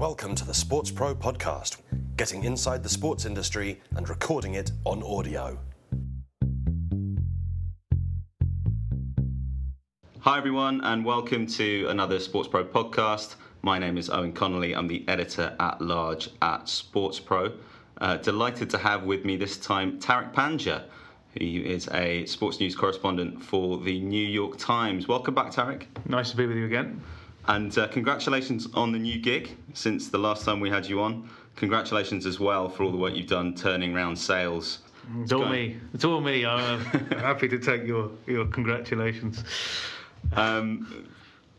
Welcome to the Sports Pro podcast, getting inside the sports industry and recording it on audio. Hi, everyone, and welcome to another Sports Pro podcast. My name is Eoin Connolly. I'm the editor at large at Sports Pro. Uh, delighted to have with me this time Tariq Panja, who is a sports news correspondent for the New York Times. Welcome back, Tariq. Nice to be with you again. And uh, congratulations on the new gig since the last time we had you on. Congratulations as well for all the work you've done turning around sales. It's all me. It's all me. I'm uh, happy to take your, your congratulations. Um,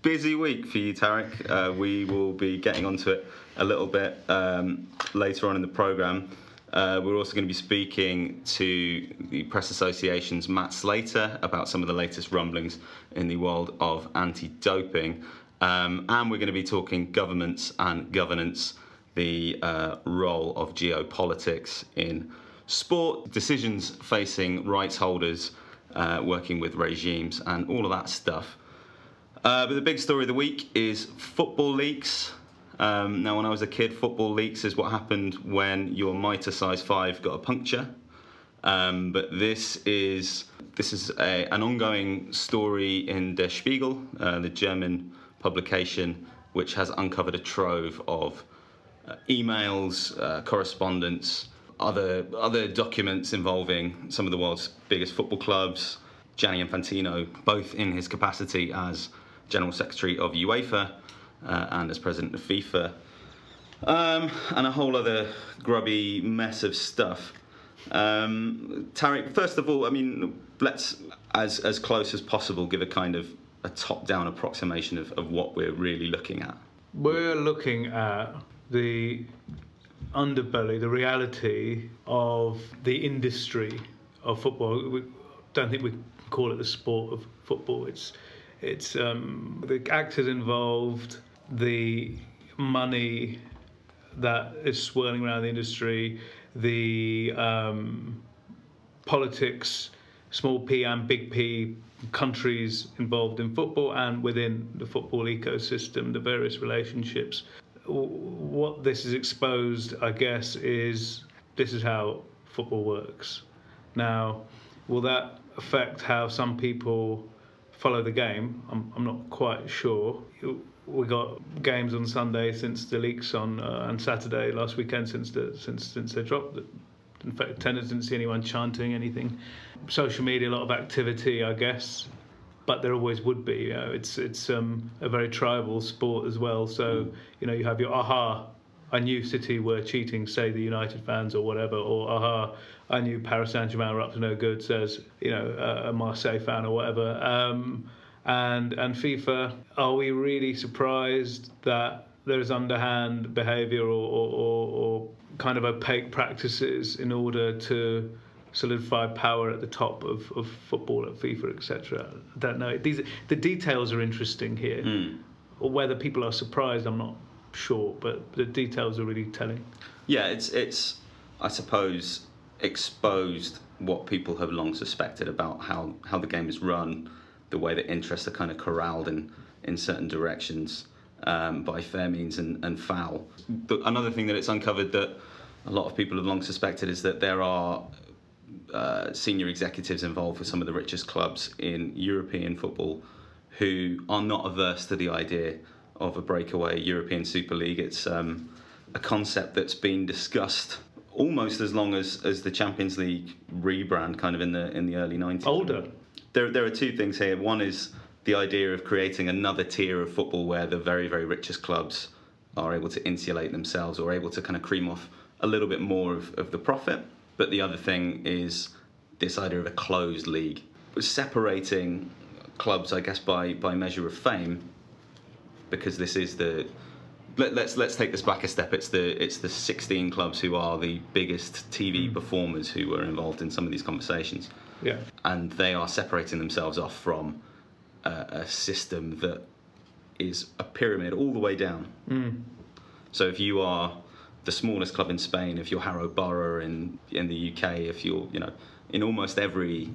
busy week for you, Tariq. Uh, we will be getting onto it a little bit um, later on in the programme. Uh, we're also going to be speaking to the Press Association's Matt Slater about some of the latest rumblings in the world of anti doping. Um, and we're going to be talking governments and governance, the uh, role of geopolitics in sport, decisions facing rights holders, uh, working with regimes, and all of that stuff. Uh, but the big story of the week is football leaks. Um, now, when I was a kid, football leaks is what happened when your mitre size 5 got a puncture. Um, but this is this is a, an ongoing story in Der Spiegel, uh, the German publication, which has uncovered a trove of uh, emails, uh, correspondence, other other documents involving some of the world's biggest football clubs. Gianni Infantino, both in his capacity as general secretary of UEFA uh, and as president of FIFA, um, and a whole other grubby mess of stuff. Um, Tariq, first of all, I mean, let's as as close as possible give a kind of a top-down approximation of, of what we're really looking at. We're looking at the underbelly, the reality of the industry of football. We don't think we call it the sport of football. It's it's um, the actors involved, the money that is swirling around the industry, the um, politics, small p and big P countries involved in football and within the football ecosystem, the various relationships. What this is exposed, I guess, is this is how football works. Now, will that affect how some people follow the game? I'm, I'm not quite sure. We got games on Sunday since the leaks on uh, and Saturday last weekend since the since since they dropped. In fact, attendance didn't see anyone chanting anything. Social media, a lot of activity, I guess, but there always would be. You know, it's it's um, a very tribal sport as well. So you know, you have your aha. I knew City were cheating, say the United fans or whatever, or aha, I knew Paris Saint Germain were up to no good, says you know a Marseille fan or whatever. Um, and and FIFA, are we really surprised that there is underhand behaviour or, or, or, or kind of opaque practices in order to solidify power at the top of, of football at FIFA, etc. I don't know. These the details are interesting here. Mm. Or whether people are surprised, I'm not sure, but the details are really telling. Yeah, it's it's I suppose exposed what people have long suspected about how, how the game is run, the way that interests are kind of corralled in, in certain directions um, by fair means and, and foul. But another thing that it's uncovered that a lot of people have long suspected is that there are uh, senior executives involved with some of the richest clubs in European football who are not averse to the idea of a breakaway European Super League. It's um, a concept that's been discussed almost as long as, as the Champions League rebrand, kind of in the in the early 90s. Older. There, there are two things here. One is the idea of creating another tier of football where the very, very richest clubs are able to insulate themselves or able to kind of cream off a little bit more of, of the profit. But the other thing is this idea of a closed league, separating clubs, I guess, by, by measure of fame, because this is the let, us let's take this back a step. It's the it's the 16 clubs who are the biggest TV mm. performers who were involved in some of these conversations. Yeah, and they are separating themselves off from a, a system that is a pyramid all the way down. Mm. So if you are the smallest club in Spain, if you're Harrow Borough in in the UK, if you're you know in almost every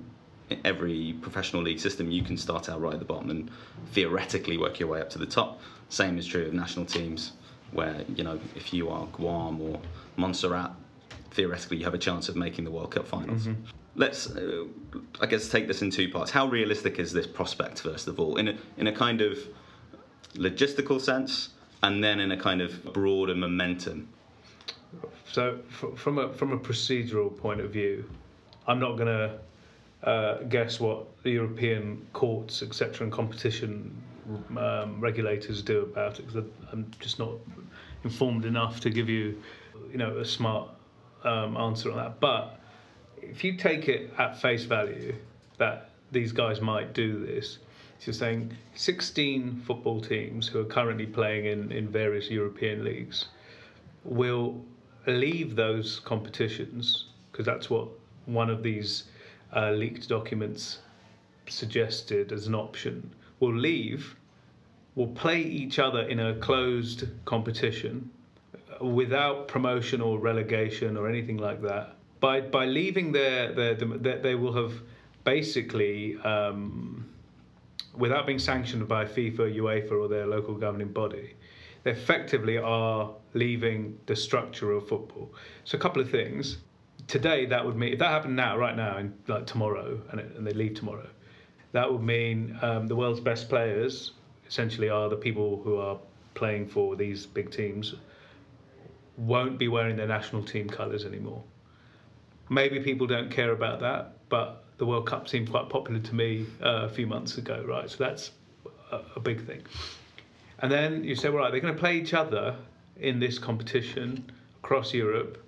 every professional league system, you can start out right at the bottom and theoretically work your way up to the top. Same is true of national teams, where you know if you are Guam or Montserrat, theoretically you have a chance of making the World Cup finals. Let's, uh, I guess, take this in two parts. How realistic is this prospect, first of all, in a, in a kind of logistical sense, and then in a kind of broader momentum? So, from a from a procedural point of view, I'm not going to uh, guess what the European courts, etc., and competition um, regulators do about it because I'm just not informed enough to give you, you know, a smart um, answer on that. But if you take it at face value that these guys might do this, so saying 16 football teams who are currently playing in, in various European leagues will leave those competitions because that's what one of these uh, leaked documents suggested as an option. We'll leave, we'll play each other in a closed competition uh, without promotion or relegation or anything like that. By by leaving their their, their they will have basically. Um, without being sanctioned by FIFA, UEFA, or their local governing body, they effectively are leaving the structure of football. So a couple of things. Today, that would mean if that happened now, right now, and like tomorrow, and, it, and they leave tomorrow, that would mean um, the world's best players essentially are the people who are playing for these big teams won't be wearing their national team colours anymore. Maybe people don't care about that, but the World Cup seemed quite popular to me uh, a few months ago, right? So that's a, a big thing. And then you say, well, right, they're going to play each other in this competition across Europe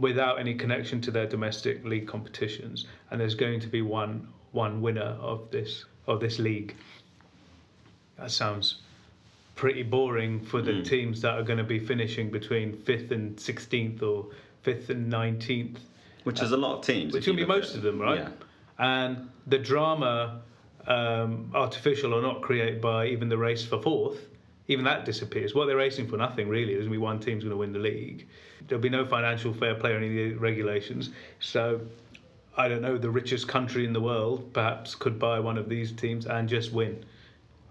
without any connection to their domestic league competitions, and there's going to be one one winner of this of this league. That sounds pretty boring for the Mm. teams that are going to be finishing between fifth and sixteenth or fifth and nineteenth Which is a lot of teams. which will be most at of them, right? Yeah. And the drama, um, artificial or not, created by even the race for fourth, even that disappears. What they're racing for, nothing really. There's be one team's going to win the league. There'll be no financial fair play or any of the regulations. So, I don't know, the richest country in the world perhaps could buy one of these teams and just win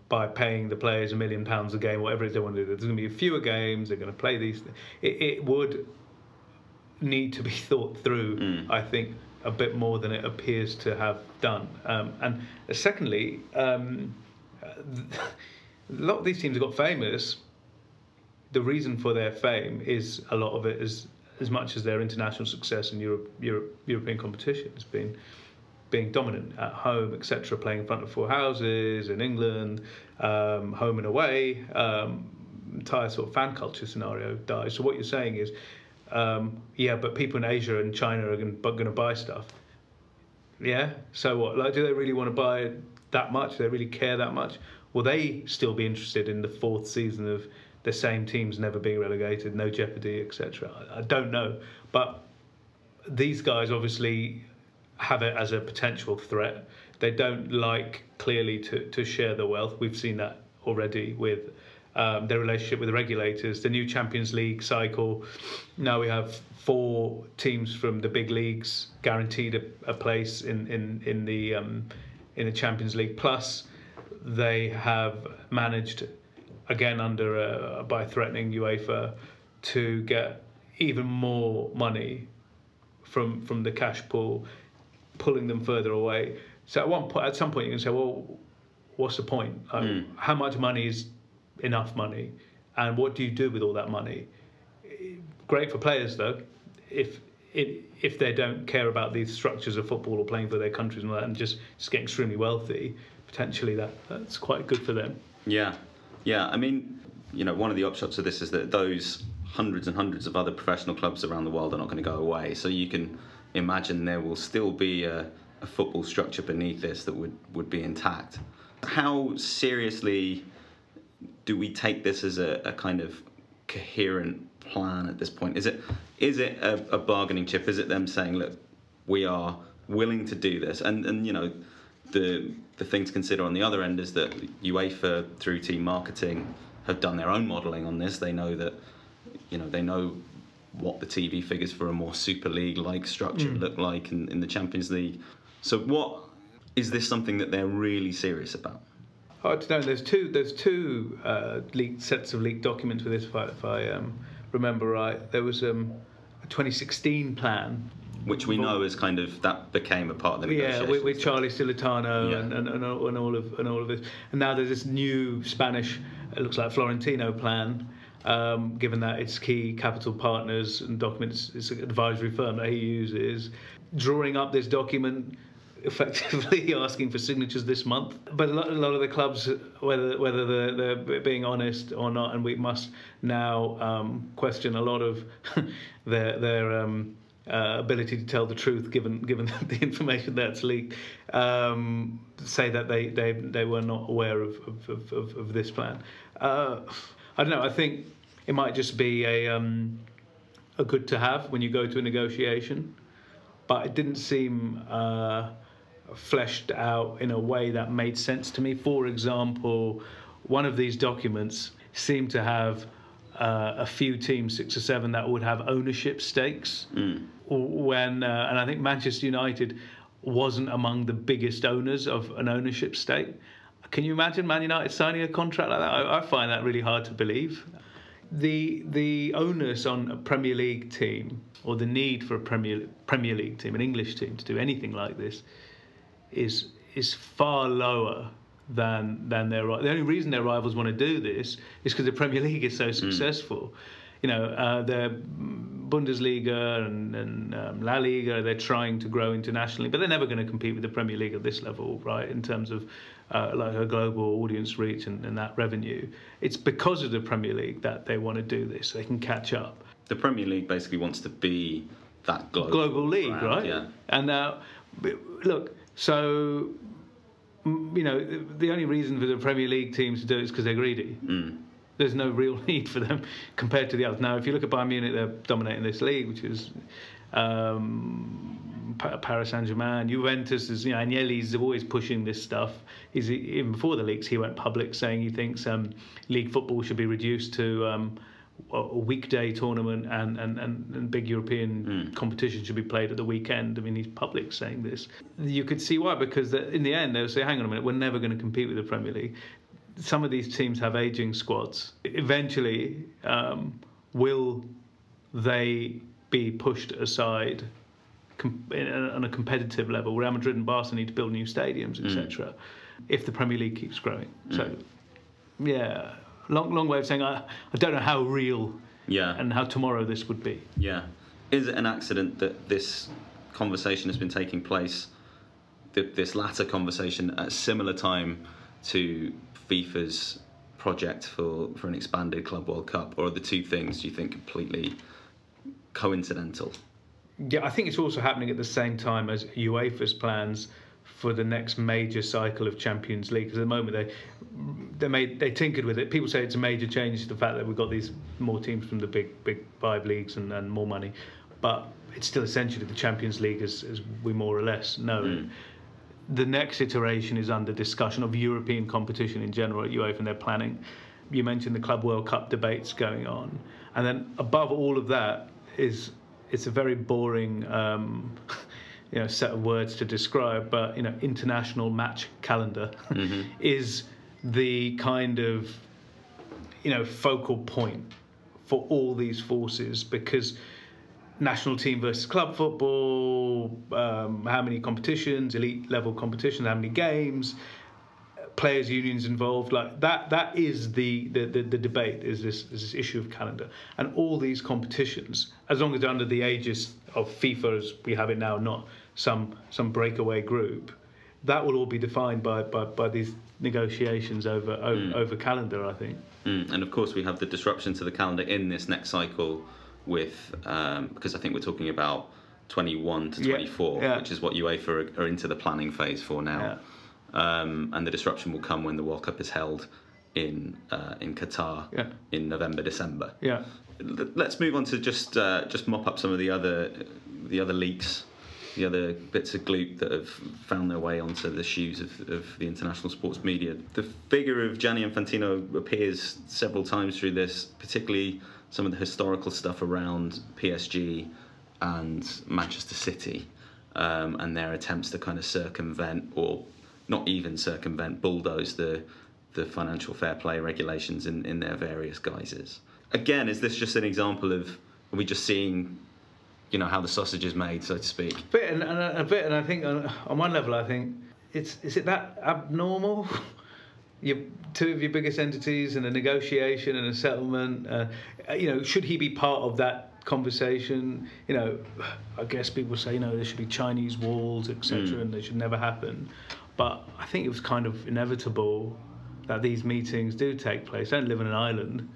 by paying the players a million pounds a game, whatever it is they want to do. There's going to be fewer games. They're going to play these. It, it would need to be thought through, Mm. I think, a bit more than it appears to have done. Um, and secondly, um, a lot of these teams have got famous. The reason for their fame is a lot of it is as much as their international success in Europe, Europe European competition has been being dominant at home, etc., playing in front of four houses in England, um, home and away. Um, entire sort of fan culture scenario dies. So what you're saying is, um, yeah, but people in Asia and China are going to buy stuff. Yeah. So what? Like, do they really want to buy that much? Do they really care that much? Will they still be interested in the fourth season of the same teams never being relegated, no jeopardy, etc.? I, I don't know, but these guys obviously have it as a potential threat. They don't like clearly to, to share the wealth. We've seen that already with um, their relationship with the regulators, the new Champions League cycle. Now we have four teams from the big leagues guaranteed a, a place in in in the um, in the Champions League. Plus, they have managed again under uh, by threatening UEFA to get even more money from from the cash pool, pulling them further away. So at one point, at some point, you can say, well, what's the point? Um, Mm. How much money is enough money, and what do you do with all that money? Great for players though, if if they don't care about the structures of football or playing for their countries and all that, and just just get extremely wealthy, potentially that that's quite good for them. Yeah, yeah. I mean, you know, one of the upshots of this is that those hundreds and hundreds of other professional clubs around the world are not going to go away. So you can imagine there will still be a, a football structure beneath this that would, would be intact. How seriously do we take this as a, a kind of coherent plan at this point? Is it is it a, a bargaining chip? Is it them saying, look, we are willing to do this? And and you know, the the thing to consider on the other end is that UEFA through team marketing have done their own modelling on this. They know that you know they know what the TV figures for a more Super League like structure hmm. look like in, in the Champions League. So what is this something that they're really serious about? I don't know. There's two. There's two uh, leaked sets of leaked documents with this. If I, if I um, remember right, there was um, a 2016 plan. Which we know is kind of that became a part of the Yeah, with, with Charlie Stillitano Yeah. and, and, and, all, and all of and all of this, and now there's this new Spanish, it looks like Florentino plan. Um, given that its key capital partners and documents, it's an advisory firm that he uses, drawing up this document, effectively asking for signatures this month. But a lot, a lot of the clubs, whether whether they're, they're being honest or not, and we must now um, question a lot of their their um, uh, ability to tell the truth, given given the information that's leaked, um, say that they, they, they were not aware of of, of, of this plan. Uh, I don't know. I think it might just be a um, a good to have when you go to a negotiation, but it didn't seem uh, fleshed out in a way that made sense to me. For example, one of these documents seemed to have uh, a few teams, six or seven, that would have ownership stakes. When uh, and I think Manchester United wasn't among the biggest owners of an ownership stake. Can you imagine Man United signing a contract like that? I, I find that really hard to believe. The the onus on a Premier League team or the need for a Premier Premier League team, an English team, to do anything like this is is far lower than than their the only reason their rivals want to do this is because the Premier League is so successful. You know, uh, the Bundesliga and, and um, La Liga they're trying to grow internationally, but they're never going to compete with the Premier League at this level, right? In terms of uh, like a global audience reach and, and that revenue, it's because of the Premier League that they want to do this. They can catch up The Premier League basically wants to be that global, global league, brand, right? Yeah. And now, look, so you know, the, only reason for the Premier League teams to do it is because they're greedy. Mm. There's no real need for them compared to the others. Now, if you look at Bayern Munich, they're dominating this league, which is. Um, Paris Saint Germain, Juventus is, you know, Agnelli's always pushing this stuff. He's even before the leaks, he went public saying he thinks um, league football should be reduced to um, a weekday tournament and, and, and, and big European hmm. competition should be played at the weekend. I mean, he's public saying this. You could see why, because in the end, they'll say, hang on a minute, we're never going to compete with the Premier League. Some of these teams have aging squads. Eventually, um, will they be pushed aside com- on a competitive level? Real Madrid and Barca need to build new stadiums, etc. Hmm. If the Premier League keeps growing, so hmm. yeah, long long way of saying I, I don't know how real Yeah. and how tomorrow this would be. Yeah. Is it an accident that this conversation has been taking place, th- this latter conversation, at a similar time to FIFA's project for, for an expanded Club World Cup? Or are the two things, do you think, completely coincidental? Yeah, I think it's also happening at the same time as UEFA's plans for the next major cycle of Champions League. Because at the moment they they made they tinkered with it. People say it's a major change to the fact that we've got these more teams from the big big five leagues and, and more money, but it's still essentially the Champions League as, as we more or less know it. The next iteration is under discussion of European competition in general at UEFA, and they're planning. You mentioned the Club World Cup debates going on, and then above all of that is it's a very boring um, you know set of words to describe, but you know international match calendar is the kind of you know focal point for all these forces because national team versus club football, um, how many competitions, elite level competitions, how many games, players unions involved like that that is the the, the, the debate is this is this issue of calendar. And all these competitions as long as they're under the aegis of FIFA as we have it now not some some breakaway group that will all be defined by by, by these negotiations over over, over calendar I think Mm. And of course, we have the disruption to the calendar in this next cycle with, um, because I think we're talking about 21 to 24, yeah. which is what UEFA are, are into the planning phase for now. Um, and the disruption will come when the World Cup is held in uh, in Qatar Yeah. in November, December. yeah Let's move on to just uh, just mop up some of the other the other leaks, the other bits of gloop that have found their way onto the shoes of, of the international sports media. The figure of Gianni Infantino appears several times through this, particularly some of the historical stuff around PSG and Manchester City um, and their attempts to kind of circumvent or not even circumvent, bulldoze the the financial fair play regulations in, in their various guises. Again, is this just an example of are we just seeing, you know, how the sausage is made, so to speak? A bit, and, and a bit, and I think on, on one level, I think it's is it that abnormal? Your two of your biggest entities and a negotiation and a settlement. Uh, you know, should he be part of that conversation? You know, I guess people say, you know, there should be Chinese walls, etc., Mm. and they should never happen. But I think it was kind of inevitable that these meetings do take place. I don't live on an island.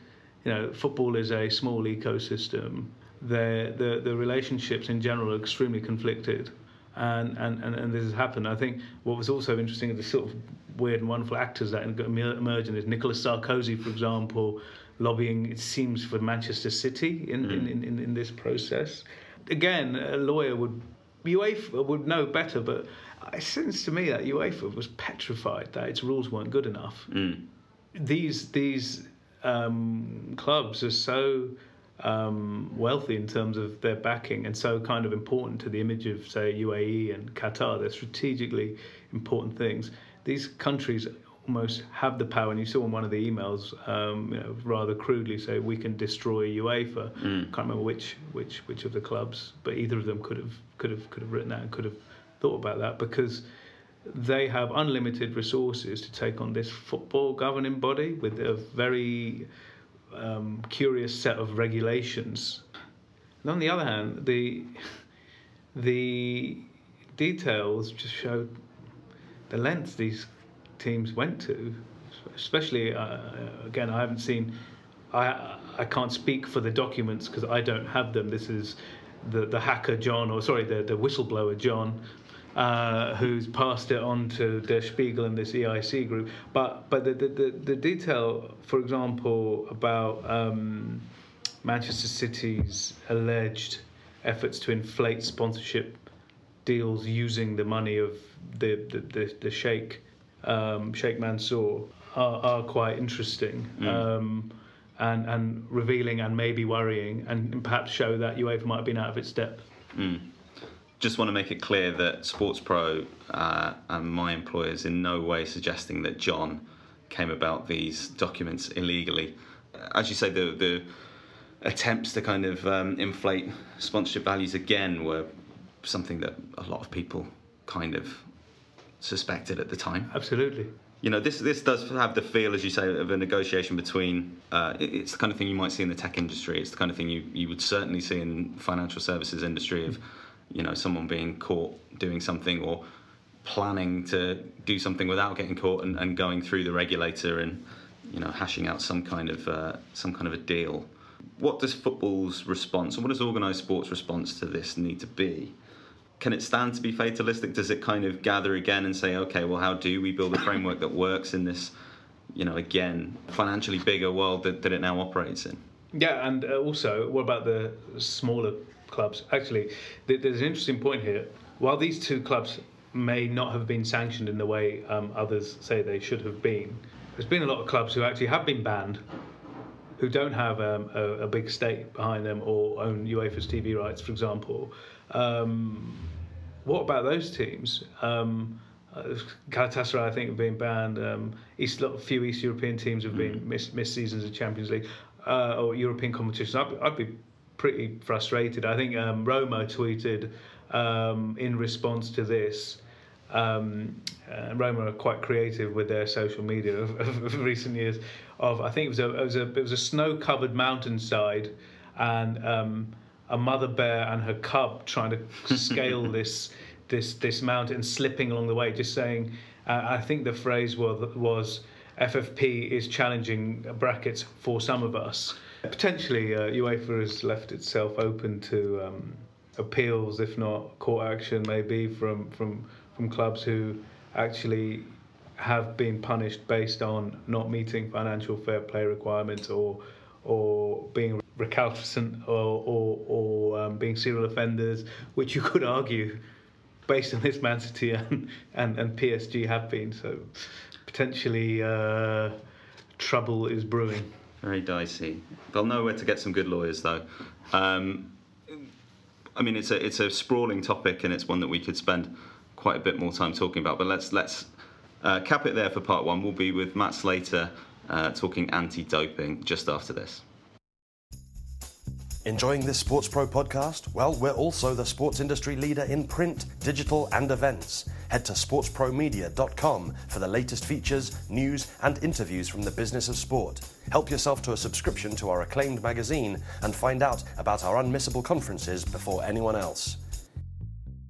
You know, football is a small ecosystem. The the the relationships in general are extremely conflicted, and and and, and this has happened. I think what was also interesting is the sort of weird and wonderful actors that emer- emerge in this. Nicolas Sarkozy, for example, lobbying it seems for Manchester City in in, in, in, in this process. Again, a lawyer would UEFA would know better, but it seems to me that UEFA was petrified that its rules weren't good enough. These these um, clubs are so um, wealthy in terms of their backing and so kind of important to the image of say UAE and Qatar. They're strategically important things. These countries almost have the power, and you saw in one of the emails, um, you know, rather crudely say we can destroy UEFA. Can't remember which which which of the clubs, but either of them could have could have could have written that and could have thought about that because they have unlimited resources to take on this football governing body with a very um, curious set of regulations. And on the other hand, the the details just show the lengths these teams went to. Especially, uh, again, I haven't seen. I I can't speak for the documents because I don't have them. This is the the hacker John, or sorry, the the whistleblower John, uh, who's passed it on to Der Spiegel and this EIC group. But but the the, the, the detail, for example, about um, Manchester City's alleged efforts to inflate sponsorship deals using the money of the the the, the Sheikh um, Sheikh Mansour are, are quite interesting. Um, and, and revealing and maybe worrying, and perhaps show that UEFA might have been out of its depth. Just want to make it clear that Sports Pro uh, and my employers in no way suggesting that John came about these documents illegally. As you say, the the attempts to kind of um, inflate sponsorship values again were something that a lot of people kind of suspected at the time. Absolutely. You know, this this does have the feel, as you say, of a negotiation between. Uh, it's the kind of thing you might see in the tech industry. It's the kind of thing you, you would certainly see in financial services industry of, you know, someone being caught doing something or planning to do something without getting caught and, and going through the regulator and, you know, hashing out some kind of uh, some kind of a deal. What does football's response and what does organised sports response to this need to be? can it stand to be fatalistic? Does it kind of gather again and say, okay, well, how do we build a framework that works in this, you know, again, financially bigger world that, that it now operates in? Yeah, and uh, also, what about the smaller clubs? Actually, th- there's an interesting point here. While these two clubs may not have been sanctioned in the way um, others say they should have been, there's been a lot of clubs who actually have been banned, who don't have um, a, a big stake behind them or own UEFA's TV rights, for example. Um, what about those teams? Um, uh, Galatasaray, I think, have been banned. Um, East, a few East European teams have been missed, missed seasons of Champions League uh, or European competitions. I'd, I'd be pretty frustrated. I think um, Roma tweeted um, in response to this. Um, uh, Roma are quite creative with their social media of, of, of recent years. Of I think it was a it was a it was a snow-covered mountainside, and um, a mother bear and her cub trying to scale this this this mountain, slipping along the way. Just saying, uh, I think the phrase was was FFP is challenging brackets for some of us. Potentially, uh, UEFA has left itself open to um, appeals, if not court action, maybe from from from clubs who actually have been punished based on not meeting financial fair play requirements or or being recalcitrant or or, or um, being serial offenders, which you could argue, based on this Man City and, and, and PSG have been. So potentially uh, trouble is brewing. Very dicey. They'll know where to get some good lawyers, though. Um, I mean, it's a it's a sprawling topic, and it's one that we could spend quite a bit more time talking about. But let's let's Uh, cap it there for part one. We'll be with Matt Slater uh, talking anti doping just after this. Enjoying this Sports Pro podcast? Well, we're also the sports industry leader in print, digital, and events. Head to sportspromedia.com for the latest features, news, and interviews from the business of sport. Help yourself to a subscription to our acclaimed magazine and find out about our unmissable conferences before anyone else.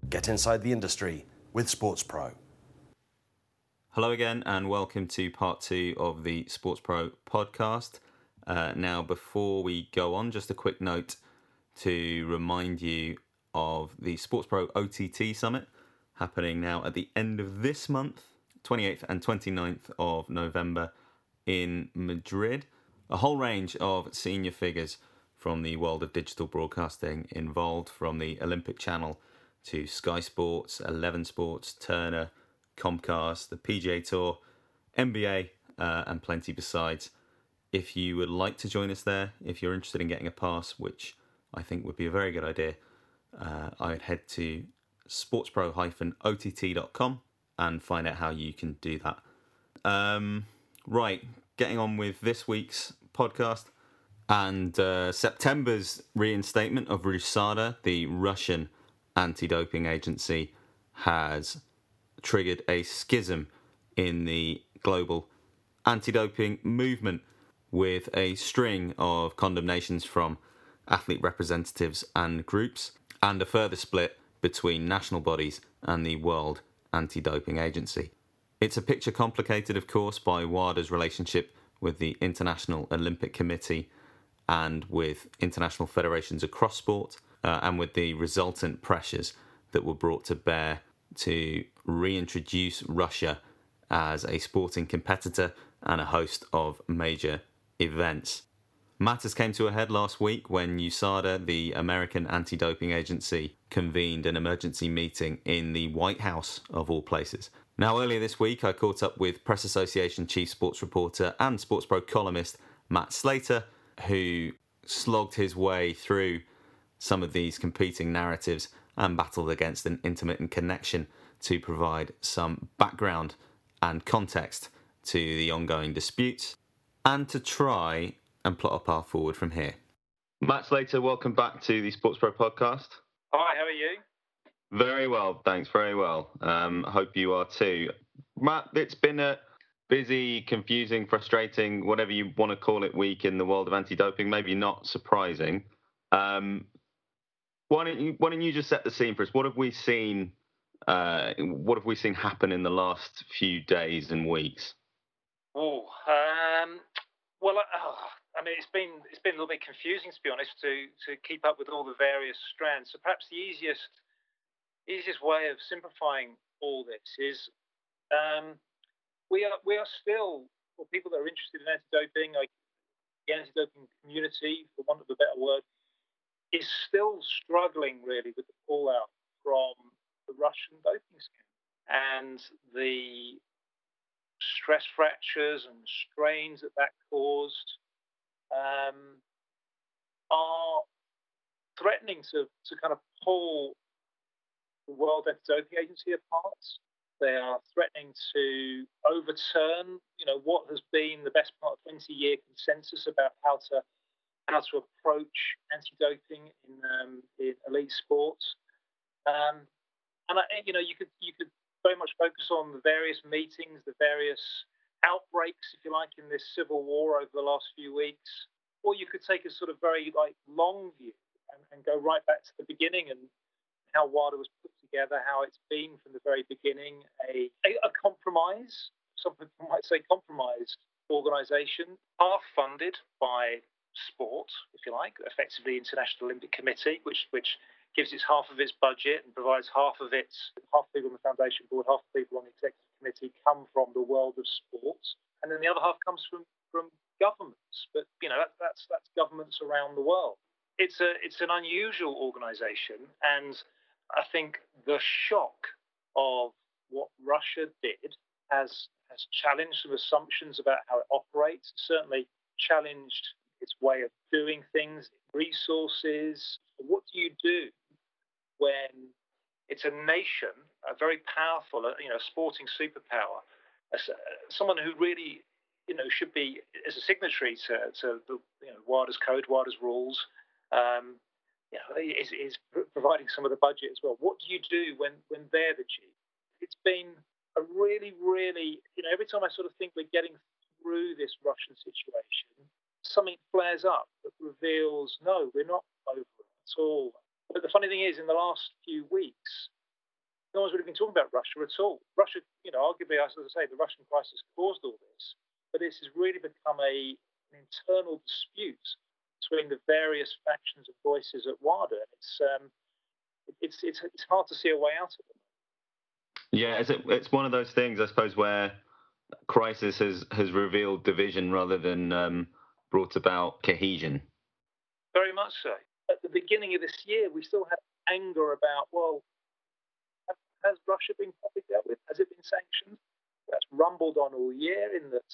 Get inside the industry with Sports Pro. Hello again, and welcome to part two of the Sports Pro podcast. Uh, now, before we go on, just a quick note to remind you of the Sports Pro OTT Summit happening now at the end of this month, 28th and 29th of November in Madrid. A whole range of senior figures from the world of digital broadcasting involved, from the Olympic Channel to Sky Sports, Eleven Sports, Turner, Comcast, the PGA Tour, NBA, uh, and plenty besides if you would like to join us there, if you're interested in getting a pass, which I think would be a very good idea, uh, I would head to sportspro-ott.com and find out how you can do that. Um, right, getting on with this week's podcast and uh, September's reinstatement of RUSADA, the Russian anti-doping agency, has triggered a schism in the global anti-doping movement with a string of condemnations from athlete representatives and groups, and a further split between national bodies and the World Anti Doping Agency. It's a picture complicated, of course, by WADA's relationship with the International Olympic Committee and with international federations across sport, uh, and with the resultant pressures that were brought to bear to reintroduce Russia as a sporting competitor and a host of major events. Matters came to a head last week when USADA, the American anti doping agency, convened an emergency meeting in the White House, of all places. Now, earlier this week, I caught up with Press Association chief sports reporter and Sports Pro columnist Matt Slater, who slogged his way through some of these competing narratives and battled against an intermittent connection to provide some background and context to the ongoing disputes and to try and plot a path forward from here. Matt Slater, welcome back to the Sports Pro podcast. Hi, how are you? Very well, thanks. Very well. Um, hope you are too. Matt, it's been a busy, confusing, frustrating, whatever you want to call it, week in the world of anti-doping. Maybe not surprising. Um, why don't you Why don't you just set the scene for us? What have we seen? Uh, what have we seen happen in the last few days and weeks? Oh, um, well, uh, I mean, it's been it's been a little bit confusing to be honest to to keep up with all the various strands. So perhaps the easiest easiest way of simplifying all this is um, we are we are still for people that are interested in anti-doping, like the anti-doping community, for want of a better word, is still struggling really with the fallout from the Russian doping scandal and the stress fractures and strains that that caused um, are threatening to, to kind of pull the World Anti-Doping Agency apart. They are threatening to overturn, you know, what has been the best part of 20-year consensus about how to how to approach anti-doping in, um, in elite sports. Um, and I, you know, you could you could very much focus on the various meetings, the various outbreaks, if you like, in this civil war over the last few weeks. Or you could take a sort of very like long view and, and go right back to the beginning and how WADA was put together, how it's been from the very beginning a, a, a compromise, some people might say compromised organisation, half funded by sport, if you like, effectively International Olympic Committee, which which gives it half of its budget and provides half of its half people on the foundation board, half people on the executive committee come from the world of sports, and then the other half comes from from governments. But you know that, that's that's governments around the world. It's a it's an unusual organisation, and I think the shock of what Russia did has has challenged some assumptions about how it operates. Certainly challenged its way of doing things, resources. What do you do when it's a nation, a very powerful, uh, you know, sporting superpower, someone who really, you know, should be as a signatory to, to the you know code, WADA's rules. Um, you know, is, is providing some of the budget as well. What do you do when when they're the chief? It's been a really, really, you know, every time I sort of think we're getting through this Russian situation, something flares up that reveals, no, we're not over it at all. But the funny thing is, in the last few weeks, no one's really been talking about Russia at all. Russia, you know, arguably, as I say, the Russian crisis caused all this, but this has really become a an internal dispute between the various factions and voices at WADA. It's um, it's it's it's hard to see a way out of it. Yeah, it's it's one of those things, I suppose, where crisis has has revealed division rather than um, brought about cohesion. Very much so. At the beginning of this year, we still had anger about well, has Russia been properly dealt with? Has it been sanctioned? That's rumbled on all year. In that,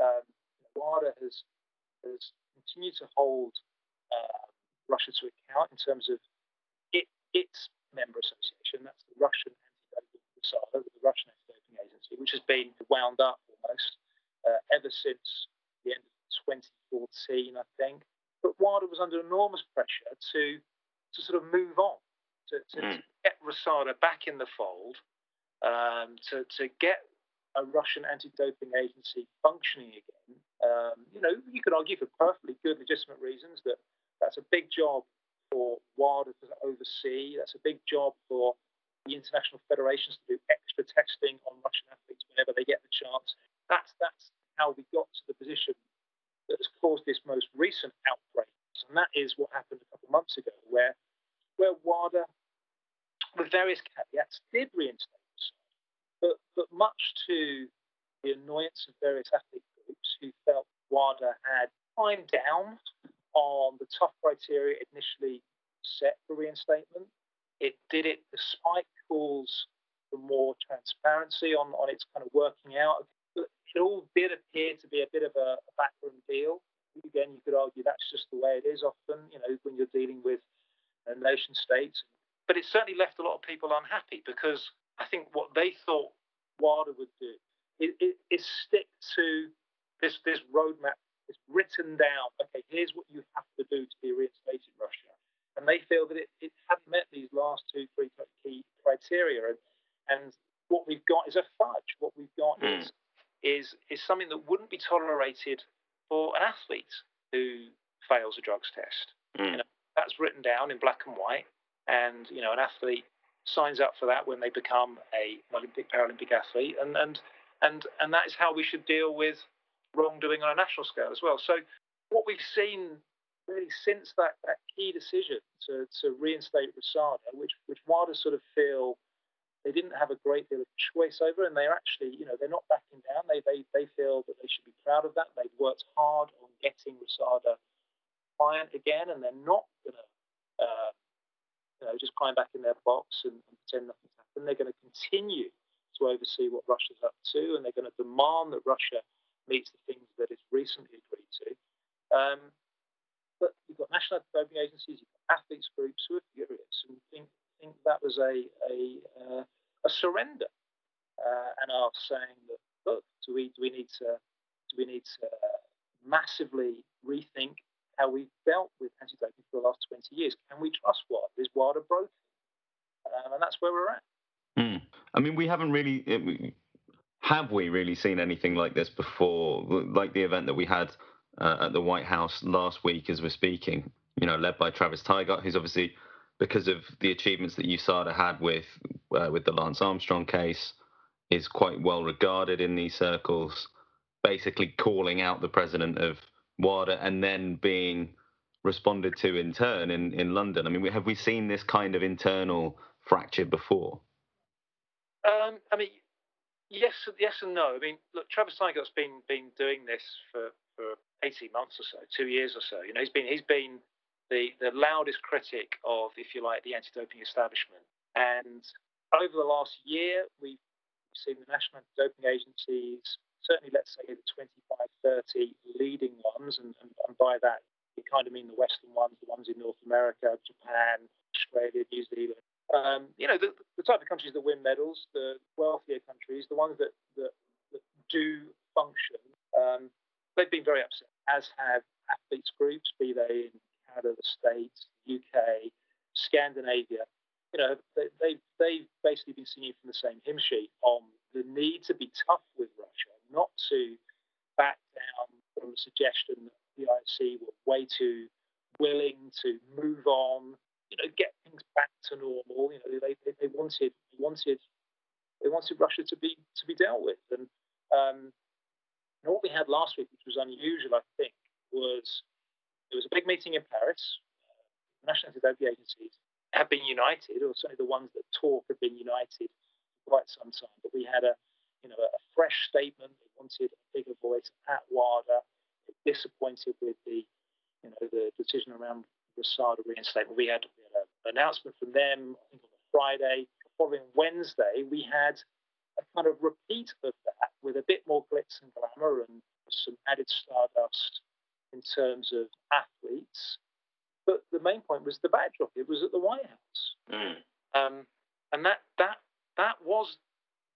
um, WADA has has continue to hold uh, Russia to account in terms of it, its member association. That's the Russian anti-doping the Russian anti-doping agency, which has been wound up almost uh, ever since the end of 2014, I think. But WADA was under enormous pressure to to sort of move on, to, to, mm. to get RUSADA back in the fold, um, to, to get a Russian anti-doping agency functioning again, um, you know, you could argue for perfectly good, legitimate reasons that that's a big job for WADA to oversee. That's a big job for the international federations to do extra testing on Russian athletes whenever they get the chance. That's that's how we got to the position that has caused this most recent outbreak, and that is what happened a couple of months ago, where where WADA, with various caveats, did reinstate but, but much to the annoyance of various athlete who felt WADA had climbed down on the tough criteria initially set for reinstatement. It did it despite calls for more transparency on, on its kind of working out. It all did appear to be a bit of a, a backroom deal. Again, you could argue that's just the way it is often, you know, when you're dealing with uh, nation states. But it certainly left a lot of people unhappy because I think what they thought WADA would do is, is stick to this this roadmap. is written down. Okay, here's what you have to do to be reinstated in Russia, and they feel that it, it hadn't met these last two, three key criteria. And, and what we've got is a fudge. What we've got mm. is is is something that wouldn't be tolerated for an athlete who fails a drugs test. Mm. You know, that's written down in black and white, and you know an athlete signs up for that when they become a Olympic Paralympic athlete, and and and and that is how we should deal with wrongdoing on a national scale as well. So what we've seen really since that, that key decision to, to reinstate RUSADA, which which WADA sort of feel they didn't have a great deal of choice over, and they're actually, you know, they're not backing down. They they they feel that they should be proud of that. They've worked hard on getting RUSADA client again, and they're not going to uh, you know, just climb back in their box and, and pretend nothing's happened. They're going to continue to oversee what Russia's up to, and they're going to demand that Russia meets the things that it's recently agreed to. Um, but you've got national doping agencies, you've got athletes groups who are furious and think think that was a a, uh, a surrender, uh, and are saying that look, do we do we need to do we need to massively rethink how we've dealt with anti-doping for the last 20 years. Can we trust WADA? Is WADA broken? Um, and that's where we're at. Mm. I mean, we haven't really, have we really seen anything like this before? Like the event that we had uh, at the White House last week as we're speaking, you know, led by Travis Tygart, who's obviously, because of the achievements that USADA had with, uh, with the Lance Armstrong case, is quite well regarded in these circles, basically calling out the president of WADA and then being responded to in turn in, in London? I mean, have we seen this kind of internal fracture before? Um, I mean, yes, yes and no. I mean, look, Travis Tygart's been been doing this for, for eighteen months or so, two years or so. You know, he's been he's been the the loudest critic of, if you like, the anti-doping establishment. And over the last year, we've seen the national anti-doping agencies certainly, let's say, the 25, 30 leading ones, and, and, and by that, you kind of mean the Western ones, the ones in North America, Japan, Australia, New Zealand. Um, you know, the, the, type of countries that win medals, the wealthier countries, the ones that, that, that do function. Um, they've been very upset, as have athletes groups, be they in Canada, the States, UK, Scandinavia. You know, they, they, they've basically been singing from the same hymn sheet on the need to be tough with Russia, not to back down from the suggestion that the IOC were way too willing to move on, you know, get things back to normal. You know, they, they, they wanted they wanted they wanted Russia to be to be dealt with, and um, and what we had last week, which was unusual, I think, was there was a big meeting in Paris. Uh, national anti-doping agencies have been united, or certainly the ones that talk have been united for quite some time. But we had a, you know, a fresh statement. They wanted a bigger voice at WADA. Disappointed with the, you know, the decision around RUSADA reinstatement. We had, announcement from them, I think on the Friday. The following Wednesday, we had a kind of repeat of that with a bit more glitz and glamour and some added stardust in terms of athletes. But the main point was the backdrop. It was at the White House, mm. um, and that that that was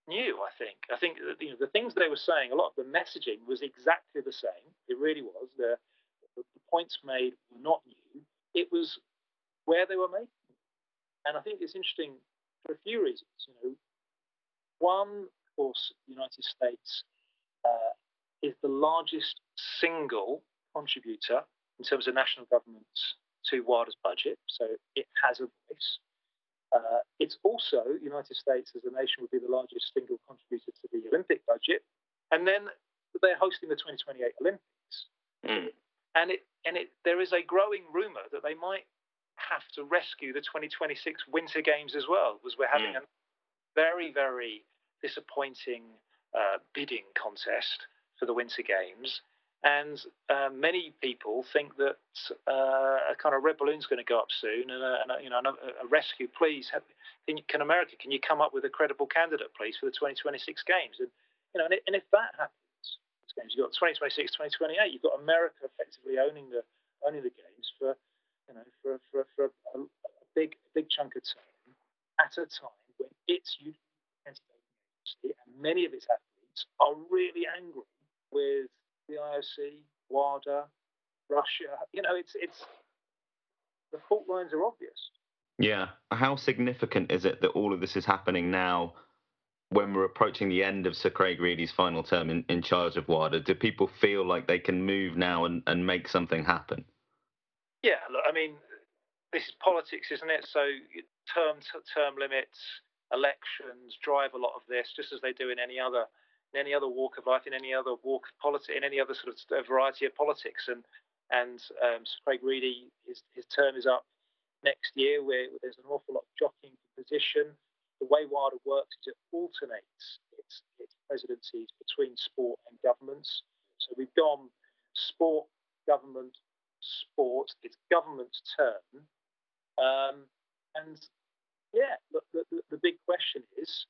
new. I think. I think that, you know the things they were saying. A lot of the messaging was exactly the same. It really was. The, the, the points made were not new. It was where they were made, and I think it's interesting for a few reasons. You know, one, of course, the United States uh, is the largest single contributor in terms of national governments to WADA's budget, so it has a voice. Uh, it's also, the United States as a nation would be the largest single contributor to the Olympic budget. And then they're hosting the 2028 Olympics. Mm. And, it, and it, there is a growing rumor that they might have to rescue the 2026 Winter Games as well, because we're having mm. a very, very disappointing uh, bidding contest for the Winter Games. And uh, many people think that uh, a kind of red balloon is going to go up soon, and, a, and a, you know a, rescue. Please, have, can, you, can, America? Can you come up with a credible candidate, please, for the 2026 games? And you know, and, and if that happens, games you've got 2026, 2028. You've got America effectively owning the owning the games for you know for for, for a, a big big chunk of time at a time when its and many of its athletes are really angry with the IOC, WADA, Russia. You know, it's it's the fault lines are obvious. Yeah. How significant is it that all of this is happening now when we're approaching the end of Sir Craig Reedie's final term in, in charge of WADA? Do people feel like they can move now and, and make something happen? Yeah, look, I mean, this is politics, isn't it? So term term limits, elections drive a lot of this, just as they do in any other in any other walk of life, in any other walk of politics, in any other sort of variety of politics. And and um, Craig Reedie, his his term is up next year, where there's an awful lot of jockeying for position. The way WADA works is it alternates its, its presidencies between sport and governments. So we've gone sport, government, sport. It's government's turn. Um, and yeah, the, the, the big question is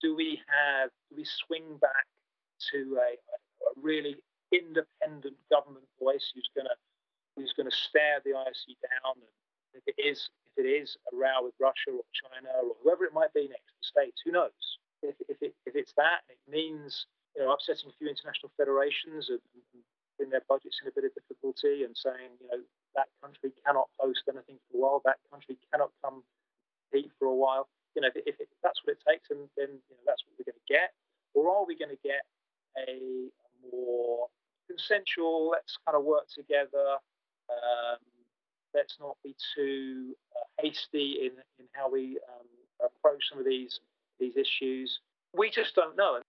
do we have, do we swing back to a, a really independent government voice who's going to who's going to stare the IOC down and if it is if it is a row with Russia or China or whoever it might be next the states, who knows? If, if, it, if it's that, it means you know upsetting a few international federations and, putting their budgets in a bit of difficulty and saying you know that country cannot host anything for a while, that country cannot come compete for a while. You know, if, if, if that's what it takes, and then you know that's what we're going to get, or are we going to get a, more consensual? Let's kind of work together. Um, let's not be too uh, hasty in in how we um, approach some of these these issues. We just don't know.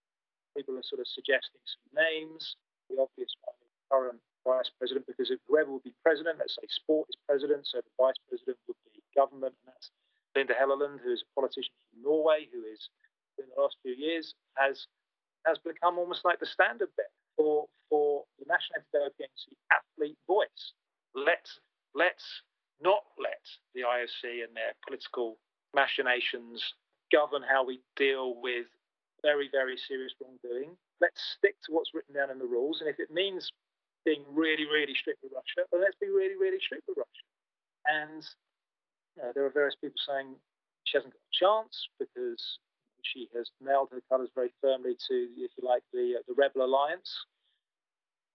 People are sort of suggesting some names. The obvious one current vice president, because if whoever would be president, let's say sport is president, so the vice president would be government, and that's Linda Helleland, who is a politician from Norway, who is in the last few years has has become almost like the standard bearer for for the National Anti-Doping Agency athlete voice. Let's let's not let the IOC and their political machinations govern how we deal with very very serious wrongdoing. Let's stick to what's written down in the rules, and if it means being really really strict with Russia, but let's be really really strict with Russia. And uh, there are various people saying she hasn't got a chance because she has nailed her colours very firmly to, if you like, the uh, the rebel alliance.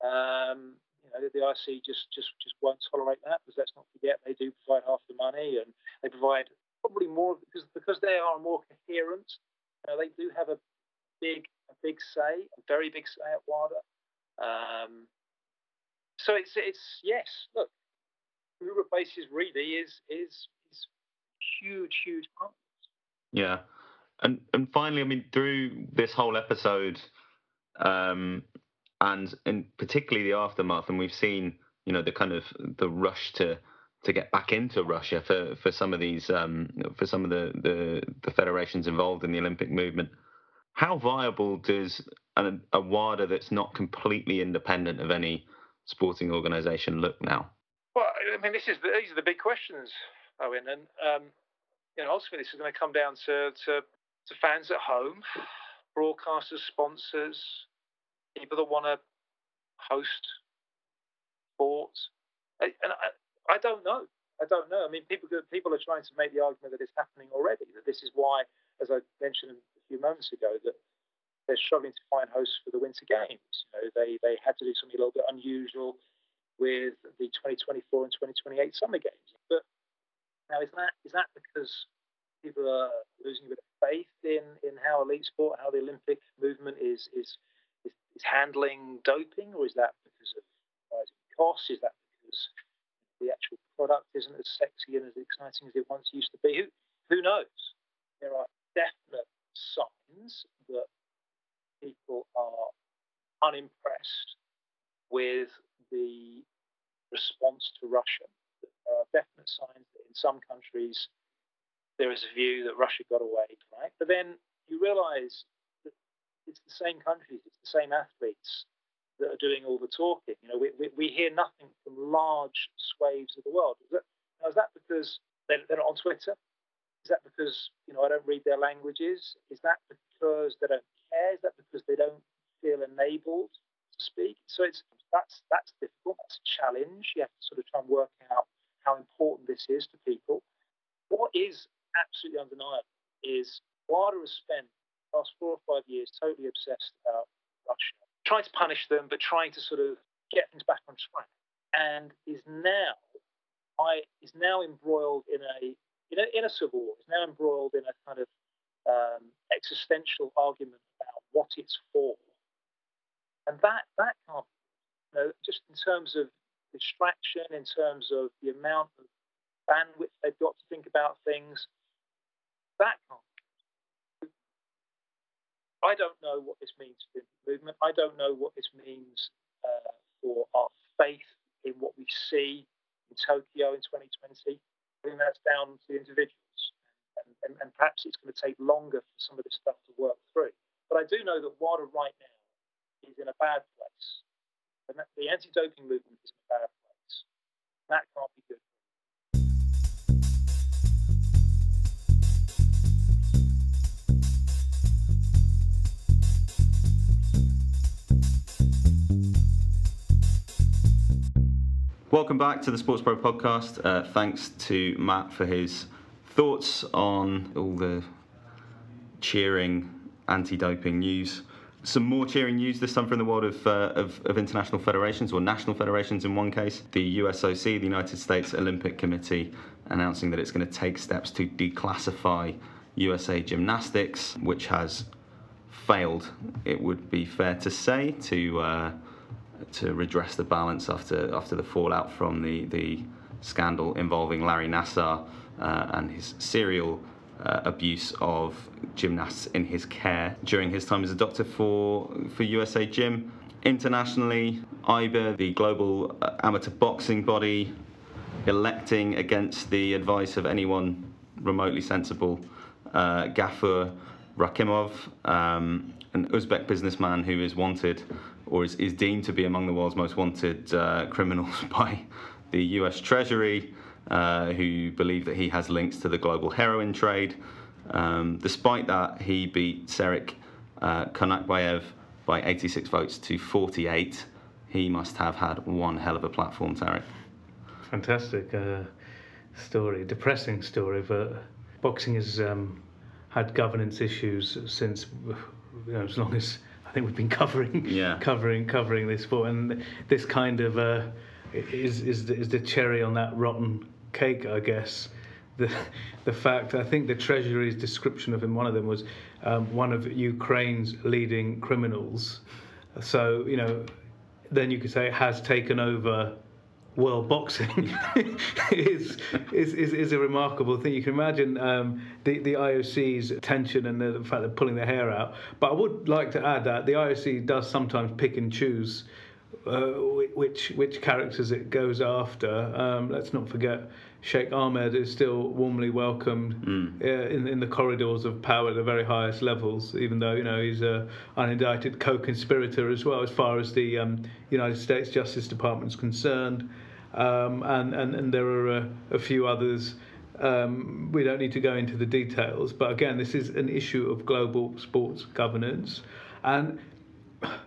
Um, you know, the IC just just just won't tolerate that because let's not forget they do provide half the money and they provide probably more because because they are more coherent. You know, they do have a big a big say, a very big say at WADA. Um, so it's it's yes. Look, who replaces Reedie is is is huge huge. Yeah, and and finally, I mean, through this whole episode, um, and in particularly the aftermath, and we've seen, you know, the kind of the rush to to get back into Russia for for some of these um, for some of the, the the federations involved in the Olympic movement. How viable does a, a WADA that's not completely independent of any sporting organisation look now? Well, I mean, this is the, these are the big questions, Eoin, and um, you know, ultimately, this is going to come down to, to to fans at home, broadcasters, sponsors, people that want to host sports. And I, I don't know. I don't know. I mean, people people are trying to make the argument that it's happening already. That this is why, as I mentioned a few moments ago, that they're struggling to find hosts for the Winter Games. You know, they they had to do something a little bit unusual with the 2024 and 2028 Summer Games. But now is that is that because people are losing a bit of faith in in how elite sport, how the Olympic movement is is is, is handling doping, or is that because of rising costs? Is that because the actual product isn't as sexy and as exciting as it once used to be. Who, who knows? There are definite signs that people are unimpressed with the response to Russia. There are definite signs that in some countries there is a view that Russia got away, right? But then you realize that it's the same countries, it's the same athletes, that are doing all the talking. You know, we, we, we hear nothing from large swathes of the world. Is that, now, is that because they're, they're not on Twitter? Is that because you know I don't read their languages? Is that because they don't Is that because they don't feel enabled to speak? So it's that's that's difficult. That's a challenge. You have to sort of try and work out how important this is to people. What is absolutely undeniable is WADA has spent the past four or five years totally obsessed about Russia trying to punish them, but trying to sort of get things back on track, and is now I is now embroiled in a in a, in a civil war. Is now embroiled in a kind of um, existential argument about what it's for, and that that can't you know just in terms of distraction, in terms of the amount of bandwidth they've got to think about things, that can't I don't know what this means for the movement. I don't know what this means uh, for our faith in what we see in Tokyo in 2020. I think that's down to the individuals. And, and, perhaps it's going to take longer for some of this stuff to work through. But I do know that WADA right now is in a bad place. And the anti doping movement is in a bad place. That can't be good. Welcome back to the SportsPro podcast. Uh, thanks to Matt for his thoughts on all the cheering anti-doping news. Some more cheering news this time from the world of, uh, of, of, international federations, or national federations in one case. The USOC, the United States Olympic Committee, announcing that it's going to take steps to declassify USA Gymnastics, which has failed, it would be fair to say, to uh, to redress the balance after after the fallout from the the scandal involving Larry Nassar uh, and his serial uh, abuse of gymnasts in his care during his time as a doctor for for USA Gym. Internationally, AIBA, the global uh, amateur boxing body, electing against the advice of anyone remotely sensible, uh, Gafur Rakhimov, um, an Uzbek businessman who is wanted or is, is deemed to be among the world's most wanted uh, criminals by the US Treasury, uh, who believe that he has links to the global heroin trade. Um, despite that, he beat Serik uh, Konakbayev by 86 votes to 48. He must have had one hell of a platform, Tariq. Fantastic uh, story, depressing story, but boxing has um, had governance issues since you know as long as I think we've been covering Yeah. covering covering this sport, and this kind of uh, is is the, is the cherry on that rotten cake, I guess. The the fact I think the Treasury's description of him, one of them was um, one of Ukraine's leading criminals. So you know, then you could say it has taken over world boxing is, is, is, is a remarkable thing. You can imagine um, the, the IOC's attention and the, the fact they're pulling their hair out. But I would like to add that the IOC does sometimes pick and choose uh, which which characters it goes after. Um, let's not forget Sheikh Ahmed is still warmly welcomed uh, in in the corridors of power at the very highest levels, even though you know he's a unindicted co-conspirator as well, as far as the um, United States Justice Department is concerned. Um, and, and and there are a, a few others. Um, we don't need to go into the details, but again, this is an issue of global sports governance, and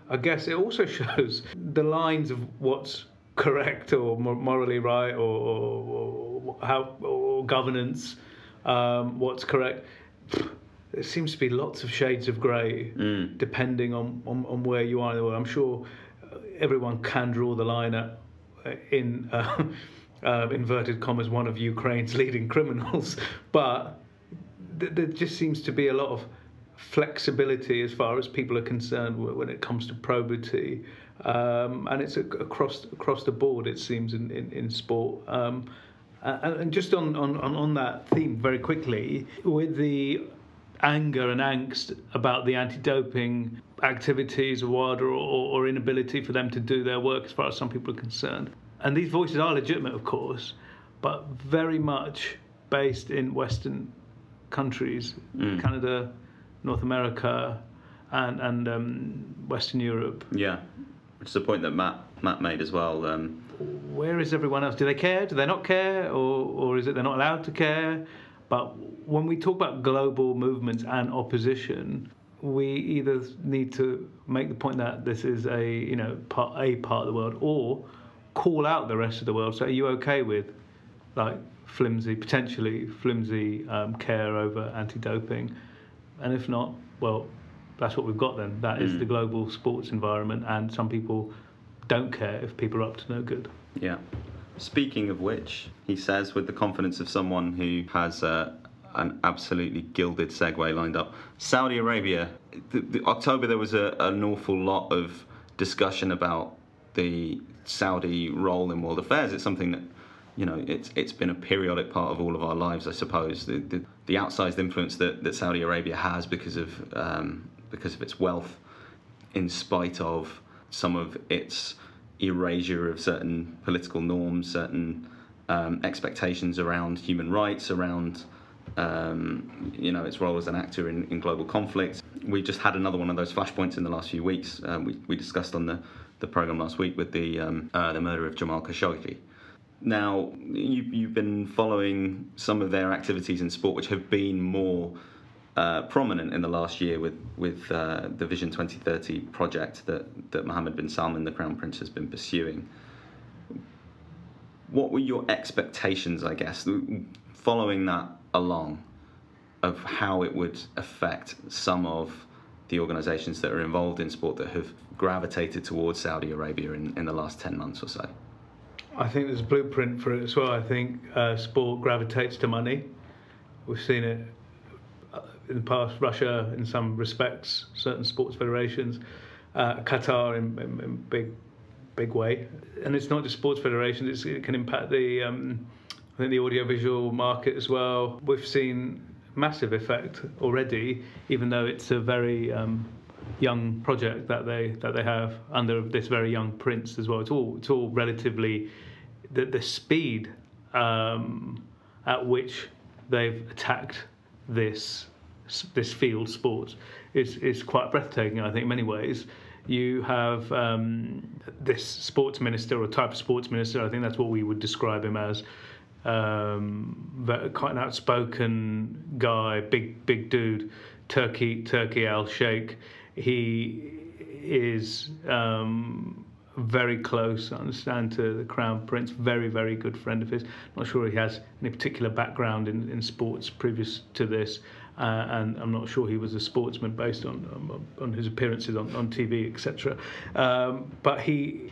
I guess it also shows the lines of what's correct or morally right or, or, or how or governance, um, what's correct. There seems to be lots of shades of grey depending on, on, on where you are in the world. I'm sure uh, everyone can draw the line at in uh, uh, inverted commas one of Ukraine's leading criminals, but there just seems to be a lot of flexibility as far as people are concerned when it comes to probity, um, and it's across across the board. It seems in in, in sport. Um, and, just on, on, on that theme, very quickly, with the anger and angst about the anti-doping activities of WADA or, or inability for them to do their work as far as some people are concerned. And these voices are legitimate, of course, but very much based in Western countries, Canada, North America, and and um, Western Europe. Yeah, which is a point that Matt Matt made as well. Um, Where is everyone else? Do they care? Do they not care? Or or is it they're not allowed to care? But when we talk about global movements and opposition, we either need to make the point that this is a you know part a part of the world, or call out the rest of the world. So are you okay with like flimsy, potentially flimsy um, care over anti-doping? And if not, well, that's what we've got then. That is the global sports environment, and some people don't care if people are up to no good. Yeah. Speaking of which, he says with the confidence of someone who has uh, an absolutely gilded segue lined up. Saudi Arabia, the, the October there was a, an awful lot of discussion about the Saudi role in world affairs. It's something that you know it's it's been a periodic part of all of our lives, I suppose. The the, the outsized influence that, that Saudi Arabia has because of um, because of its wealth, in spite of some of its erasure of certain political norms, certain um, expectations around human rights, around um, you know its role as an actor in, in global conflict. We just had another one of those flashpoints in the last few weeks. Um, we, we discussed on the, the program last week with the um, uh, the murder of Jamal Khashoggi. Now you, you've been following some of their activities in sport, which have been more uh, prominent in the last year with with uh, the Vision 2030 project that that Mohammed bin Salman, the Crown Prince, has been pursuing. What were your expectations, I guess, following that along, of how it would affect some of the organisations that are involved in sport that have gravitated towards Saudi Arabia in, in the last 10 months or so? I think there's a blueprint for it as well. I think uh, sport gravitates to money. We've seen it uh, in the past. Russia, in some respects, certain sports federations, uh, Qatar in, in, in big, big way, and it's not just sports federations. It can impact the, um, I think, the audiovisual market as well. We've seen massive effect already, even though it's a very um, young project that they that they have under this very young prince as well. It's all it's all relatively the the speed um, at which they've attacked this this field sports is is quite breathtaking. I think in many ways. You have um, this sports minister or type of sports minister. I think that's what we would describe him as. Um, quite an outspoken guy, big big dude, Turki Turki Al Sheikh. He is um, very close, I understand, to the Crown Prince. Very, very good friend of his. Not sure he has any particular background in, in sports previous to this, uh, and I'm not sure he was a sportsman based on on, on his appearances on, on TV, etc. Um, but he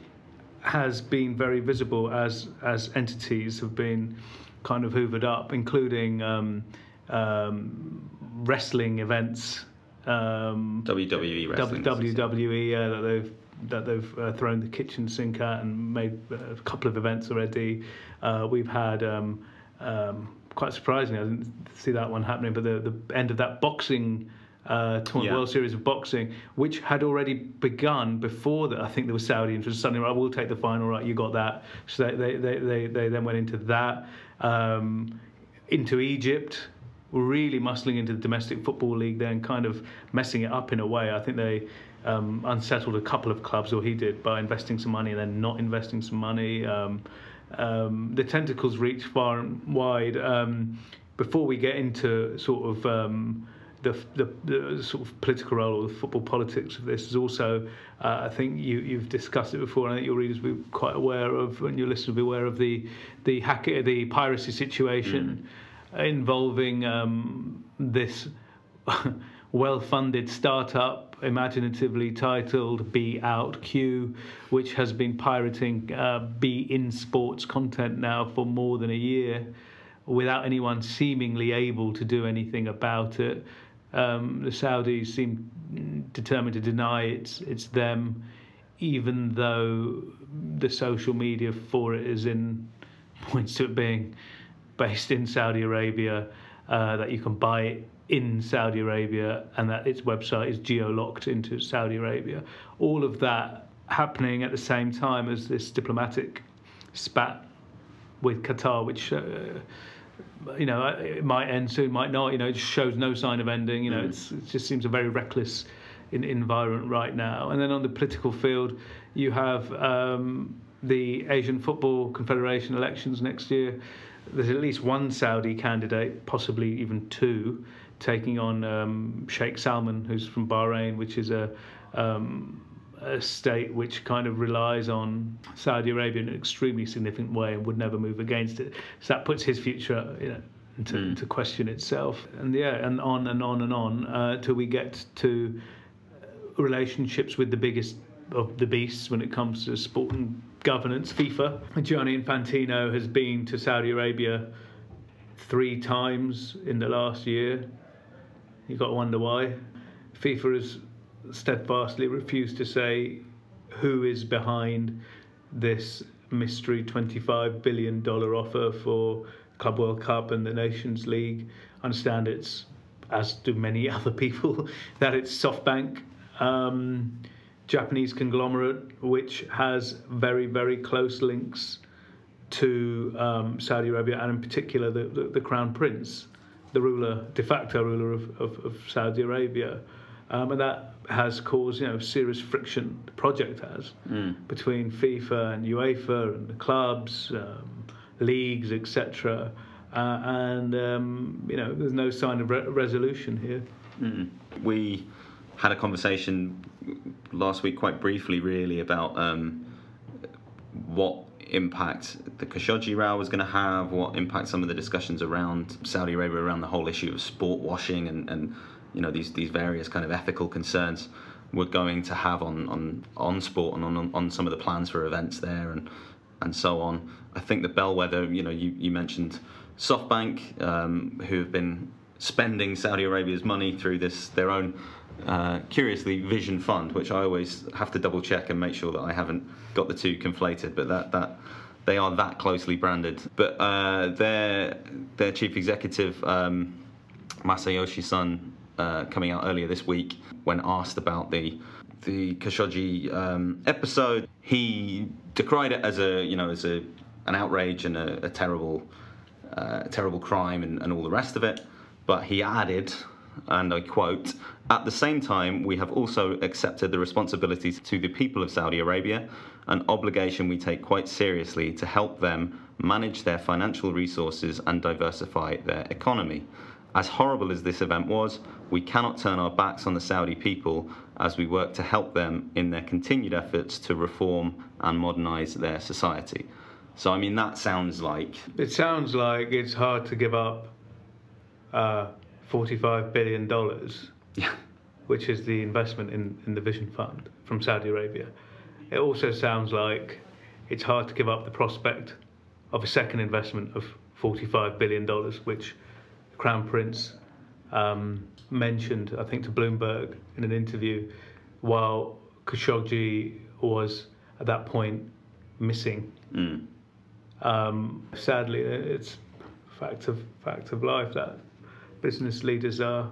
has been very visible as as entities have been kind of hoovered up, including um, um, wrestling events. Um, WWE wrestling. WWE uh, that they've that they've uh, thrown the kitchen sink at and made a couple of events already. Uh, we've had um, um, quite surprisingly, I didn't see that one happening, but the the end of that boxing. Uh, tournament, Yeah. World Series of Boxing, which had already begun before that. I think there was Saudi interest. Suddenly, right, we'll take the final. Right, you got that. So they they, they, they, they then went into that, um, into Egypt, really muscling into the domestic football league there and kind of messing it up in a way. I think they um, unsettled a couple of clubs, or he did, by investing some money and then not investing some money. Um, um, the tentacles reach far and wide. Um, before we get into sort of um, the, the, the sort of political role or the football politics of this is also, uh, I think you, you've discussed it before, and I think your readers will be quite aware of, and your listeners will be aware of the the hack, the piracy situation involving um, this well-funded startup, imaginatively titled "beoutQ," which has been pirating uh, beIN Sports content now for more than a year, without anyone seemingly able to do anything about it. Um, the Saudis seem determined to deny it's it's them, even though the social media for it is in points to it being based in Saudi Arabia, uh, that you can buy it in Saudi Arabia, and that its website is geo-locked into Saudi Arabia. All of that happening at the same time as this diplomatic spat with Qatar, which. Uh, you know, it might end soon, might not. You know, it shows no sign of ending. You know, it's, it just seems a very reckless in, environment right now. And then on the political field, you have um, the Asian Football Confederation elections next year. There's at least one Saudi candidate, possibly even two, taking on um, Sheikh Salman, who's from Bahrain, which is a um, a state which kind of relies on Saudi Arabia in an extremely significant way and would never move against it. So that puts his future, you know, into, into question itself. And yeah, and on and on and on uh, till we get to relationships with the biggest of the beasts when it comes to sport and governance, FIFA. Gianni Infantino has been to Saudi Arabia three times in the last year. You've got to wonder why. FIFA has steadfastly refused to say who is behind this mystery $25 billion offer for Club World Cup and the Nations League. I understand it's, as do many other people, that it's SoftBank, um, Japanese conglomerate, which has very, very close links to um, Saudi Arabia and, in particular, the, the, the Crown Prince, the ruler, de facto ruler of, of, of Saudi Arabia. Um, and that has caused, you know, serious friction. The project has between FIFA and UEFA and the clubs, um, leagues, etc. Uh, and um, you know, there's no sign of re- resolution here. We had a conversation last week, quite briefly, really, about um, what impact the Khashoggi row was going to have, what impact some of the discussions around Saudi Arabia around the whole issue of sport washing and, and you know these these various kind of ethical concerns were going to have on on, on sport and on on some of the plans for events there and and so on. I think the bellwether, you know, you, you mentioned SoftBank, um, who have been spending Saudi Arabia's money through this their own uh, curiously Vision Fund, which I always have to double check and make sure that I haven't got the two conflated. But that that they are that closely branded. But uh, their their chief executive um, Masayoshi Son uh, coming out earlier this week when asked about the the Khashoggi um, episode, he decried it as a you know as a an outrage and a, a terrible uh, terrible crime and, and all the rest of it. But he added, and I quote, At the same time, we have also accepted the responsibilities to the people of Saudi Arabia, an obligation we take quite seriously to help them manage their financial resources and diversify their economy. As horrible as this event was, we cannot turn our backs on the Saudi people as we work to help them in their continued efforts to reform and modernise their society. So, I mean, that sounds like. It sounds like it's hard to give up uh, $45 billion. Which is the investment in, in the Vision Fund from Saudi Arabia. It also sounds like it's hard to give up the prospect of a second investment of $45 billion, which the Crown Prince um, mentioned, I think, to Bloomberg in an interview, while Khashoggi was at that point missing. Mm. Um, sadly, it's fact of fact of life that business leaders are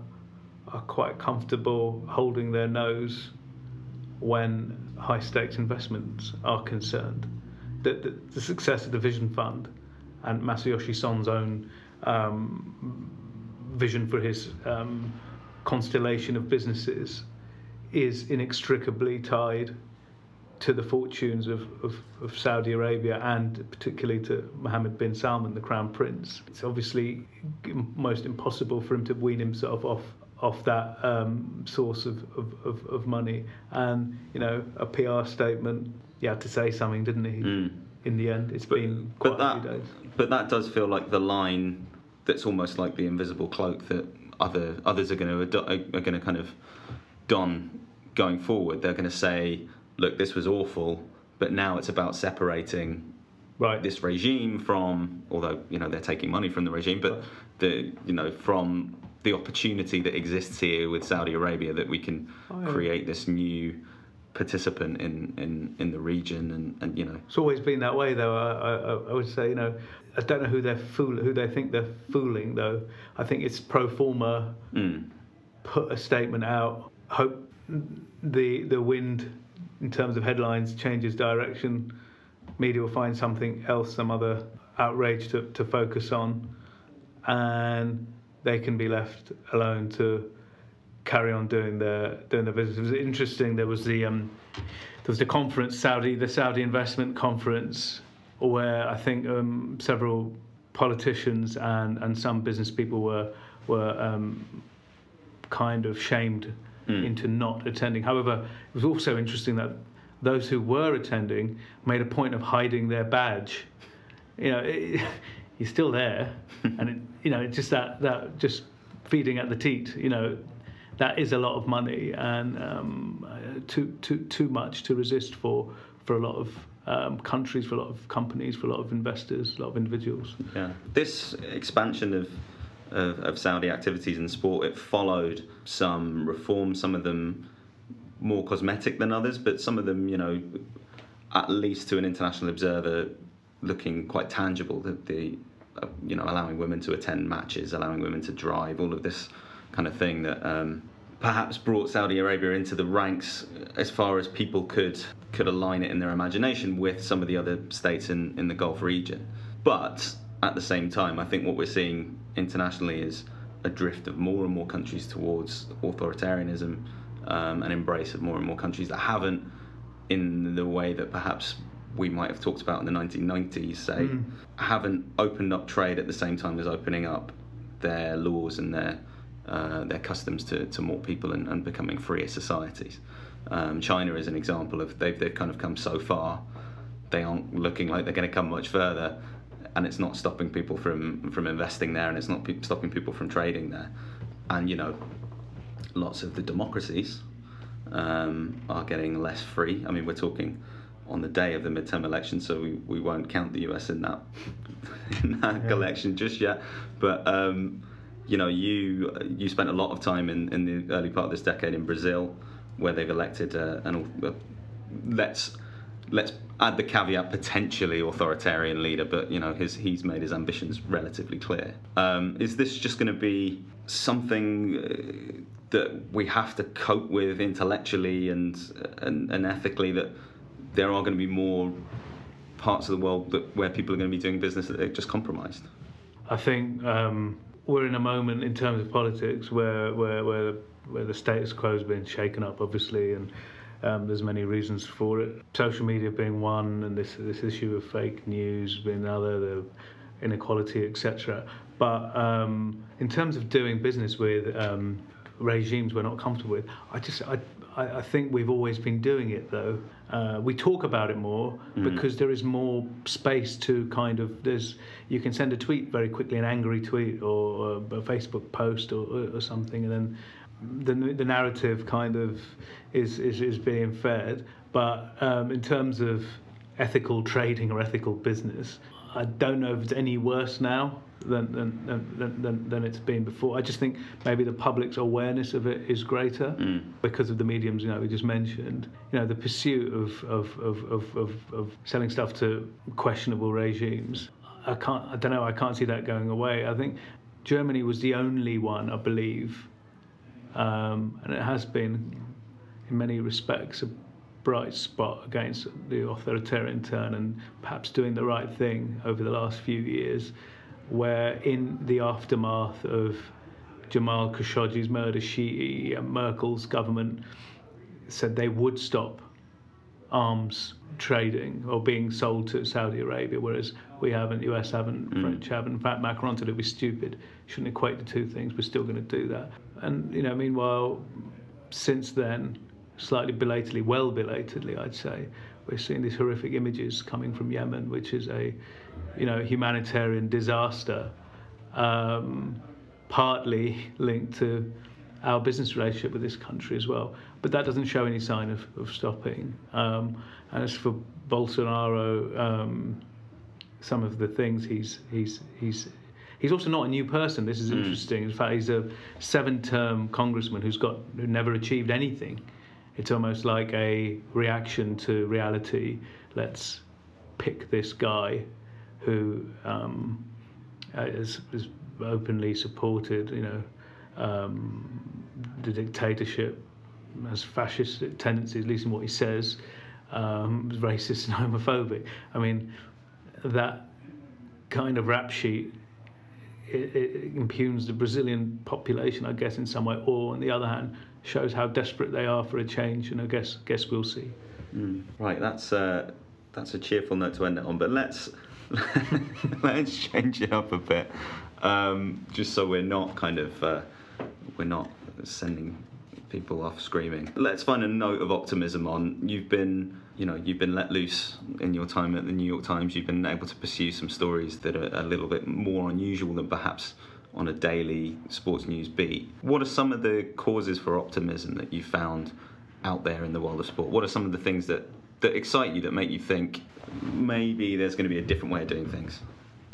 are quite comfortable holding their nose when high stakes investments are concerned. The, the, the success of the Vision Fund and Masayoshi Son's own um, vision for his um, constellation of businesses is inextricably tied to the fortunes of, of, of, Saudi Arabia and particularly to Mohammed bin Salman, the Crown Prince. It's obviously most impossible for him to wean himself off off that um, source of, of, of, money. And, you know, a PR statement, he had to say something, didn't he? Mm. In the end, it's but, been quite that, a few days. But that does feel like the line that's almost like the invisible cloak that other others are going to are going to kind of don going forward. They're going to say, "Look, this was awful, but now it's about separating right. this regime from, although you know they're taking money from the regime, but the you know from the opportunity that exists here with Saudi Arabia that we can oh, yeah. create this new." participant in, in, in the region and, and you know it's always been that way though I, I, I would say you know I don't know who they're fool who they think they're fooling though I think it's pro forma mm. put a statement out hope the the wind in terms of headlines changes direction media will find something else some other outrage to, to focus on and they can be left alone to carry on doing their doing their business. It was interesting. There was the um, there was the conference Saudi the Saudi investment conference where I think um, several politicians and, and some business people were were um, kind of shamed mm. into not attending. However, it was also interesting that those who were attending made a point of hiding their badge. You know, it, he's still there, and it, you know, just that that just feeding at the teat. You know, that is a lot of money and um, uh, too too too much to resist for for a lot of um, countries, for a lot of companies, for a lot of investors, a lot of individuals. Yeah, this expansion of of, of Saudi activities in sport it followed some reforms, some of them more cosmetic than others, but some of them, you know, at least to an international observer, looking quite tangible. The, uh, you know, allowing women to attend matches, allowing women to drive, all of this kind of thing that um, perhaps brought Saudi Arabia into the ranks as far as people could could align it in their imagination with some of the other states in, in the Gulf region. But at the same time, I think what we're seeing internationally is a drift of more and more countries towards authoritarianism, um, an embrace of more and more countries that haven't, in the way that perhaps we might have talked about in the 1990s, say, mm. haven't opened up trade at the same time as opening up their laws and their uh, their customs to, to more people and, and becoming freer societies. Um, China is an example of they've, they've kind of come so far, they aren't looking like they're going to come much further, and it's not stopping people from, from investing there, and it's not pe- stopping people from trading there. And you know, lots of the democracies um, are getting less free. I mean, we're talking on the day of the midterm election, so we, we won't count the US in that in that yeah. collection just yet. But um, you know, you you spent a lot of time in, in the early part of this decade in Brazil, where they've elected uh, an uh, let's let's add the caveat potentially authoritarian leader, but you know his he's made his ambitions relatively clear. Um, is this just going to be something uh, that we have to cope with intellectually and, and and ethically that there are going to be more parts of the world that where people are going to be doing business that they're just compromised? I think um, we're in a moment in terms of politics where where where, where the status quo has been shaken up, obviously, and um, there's many reasons for it. Social media being one, and this this issue of fake news being another, the inequality, etc. But um, in terms of doing business with um, regimes we're not comfortable with, I just I, I, I think we've always been doing it though. Uh, we talk about it more mm. because there is more space to kind of there's you can send a tweet very quickly, an angry tweet or a, Facebook post or, or something, and then the, the narrative kind of is, is, is being fed. But um, in terms of ethical trading or ethical business, I don't know if it's any worse now than than, than, than, than it's been before. I just think maybe the public's awareness of it is greater mm. because of the mediums you know we just mentioned. You know the pursuit of of, of, of, of, of selling stuff to questionable regimes. I can't. I don't know. I can't see that going away. I think Germany was the only one, I believe, um, and it has been in many respects a bright spot against the authoritarian turn and perhaps doing the right thing over the last few years, where in the aftermath of Jamal Khashoggi's murder, she, Merkel's government said they would stop arms trading or being sold to Saudi Arabia, whereas we haven't, US haven't, mm. French haven't. In fact, Macron said it was stupid. Shouldn't equate the two things. We're still going to do that. And you know, meanwhile, since then, slightly belatedly, well belatedly, I'd say, we're seeing these horrific images coming from Yemen, which is a, you know, humanitarian disaster, um, partly linked to our business relationship with this country as well. But that doesn't show any sign of, of stopping. Um, and as for Bolsonaro, um, some of the things he's he's he's he's also not a new person. This is mm. interesting. In fact, he's a seven-term congressman who's got who never achieved anything. It's almost like a reaction to reality. Let's pick this guy who um, is, is openly supported, you know, um, the dictatorship, has fascist tendencies, at least in what he says, um, racist and homophobic. I mean, that kind of rap sheet it, it impugns the Brazilian population, I guess, in some way, or on the other hand, shows how desperate they are for a change, and I guess guess we'll see. Mm. Right, that's uh, that's a cheerful note to end it on. But let's let's change it up a bit, um, just so we're not kind of uh, we're not sending people off screaming. Let's find a note of optimism on. You've been you know you've been let loose in your time at the New York Times. You've been able to pursue some stories that are a little bit more unusual than perhaps on a daily sports news beat. What are some of the causes for optimism that you found out there in the world of sport? What are some of the things that, that excite you, that make you think maybe there's going to be a different way of doing things?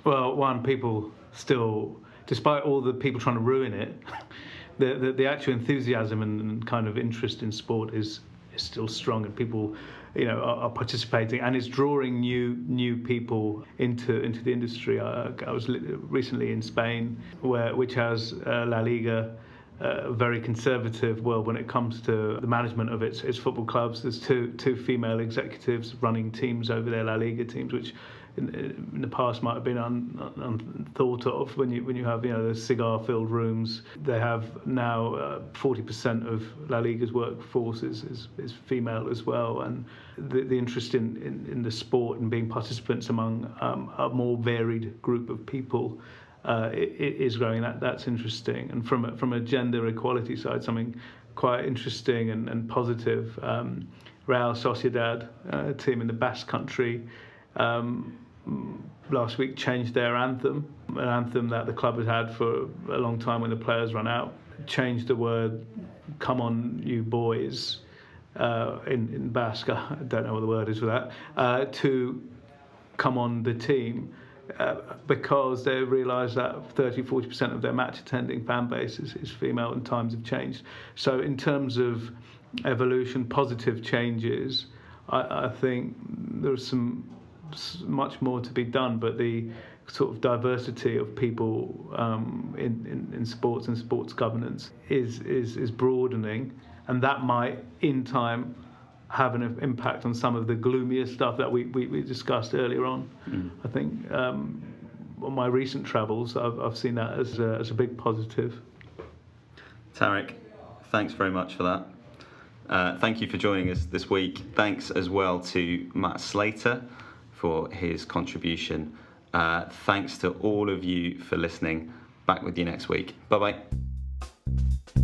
Well, one, people still, despite all the people trying to ruin it, the, the, the actual enthusiasm and, kind of interest in sport is, is still strong, and people you know are, are, participating and it's drawing new new people into into the industry. I, I was recently in Spain, where which has uh, La Liga. Very conservative world when it comes to the management of its its football clubs. There's two two female executives running teams over their La Liga teams, which in, in the past might have been unthought un, of when you when you have you know the cigar filled rooms. They have now uh, forty uh, percent of La Liga's workforce is, is, is female as well, and the, the interest in, in, in the sport and being participants among um, a more varied group of people. Uh, is growing. That that's interesting, and from a, from a gender equality side, something quite interesting and, and positive. Um, Real Sociedad, uh, team in the Basque Country, um, last week changed their anthem, an anthem that the club has had for a long time when the players run out. Changed the word "Come on, you boys" uh, in in Basque. I don't know what the word is for that. Uh, to "Come on, the team." Uh, because they realise that 30 40% of their match attending fan base is, is female and times have changed. So, in terms of evolution, positive changes, I, I think there's some much more to be done, but the sort of diversity of people um, in, in, in sports and sports governance is, is, is broadening, and that might, in time, have an impact on some of the gloomier stuff that we, we, we discussed earlier on. Mm. I think um, on my recent travels, I've, I've seen that as a, as a big positive. Tariq, thanks very much for that. Uh, thank you for joining us this week. Thanks as well to Matt Slater for his contribution. Uh, thanks to all of you for listening. Back with you next week. Bye bye.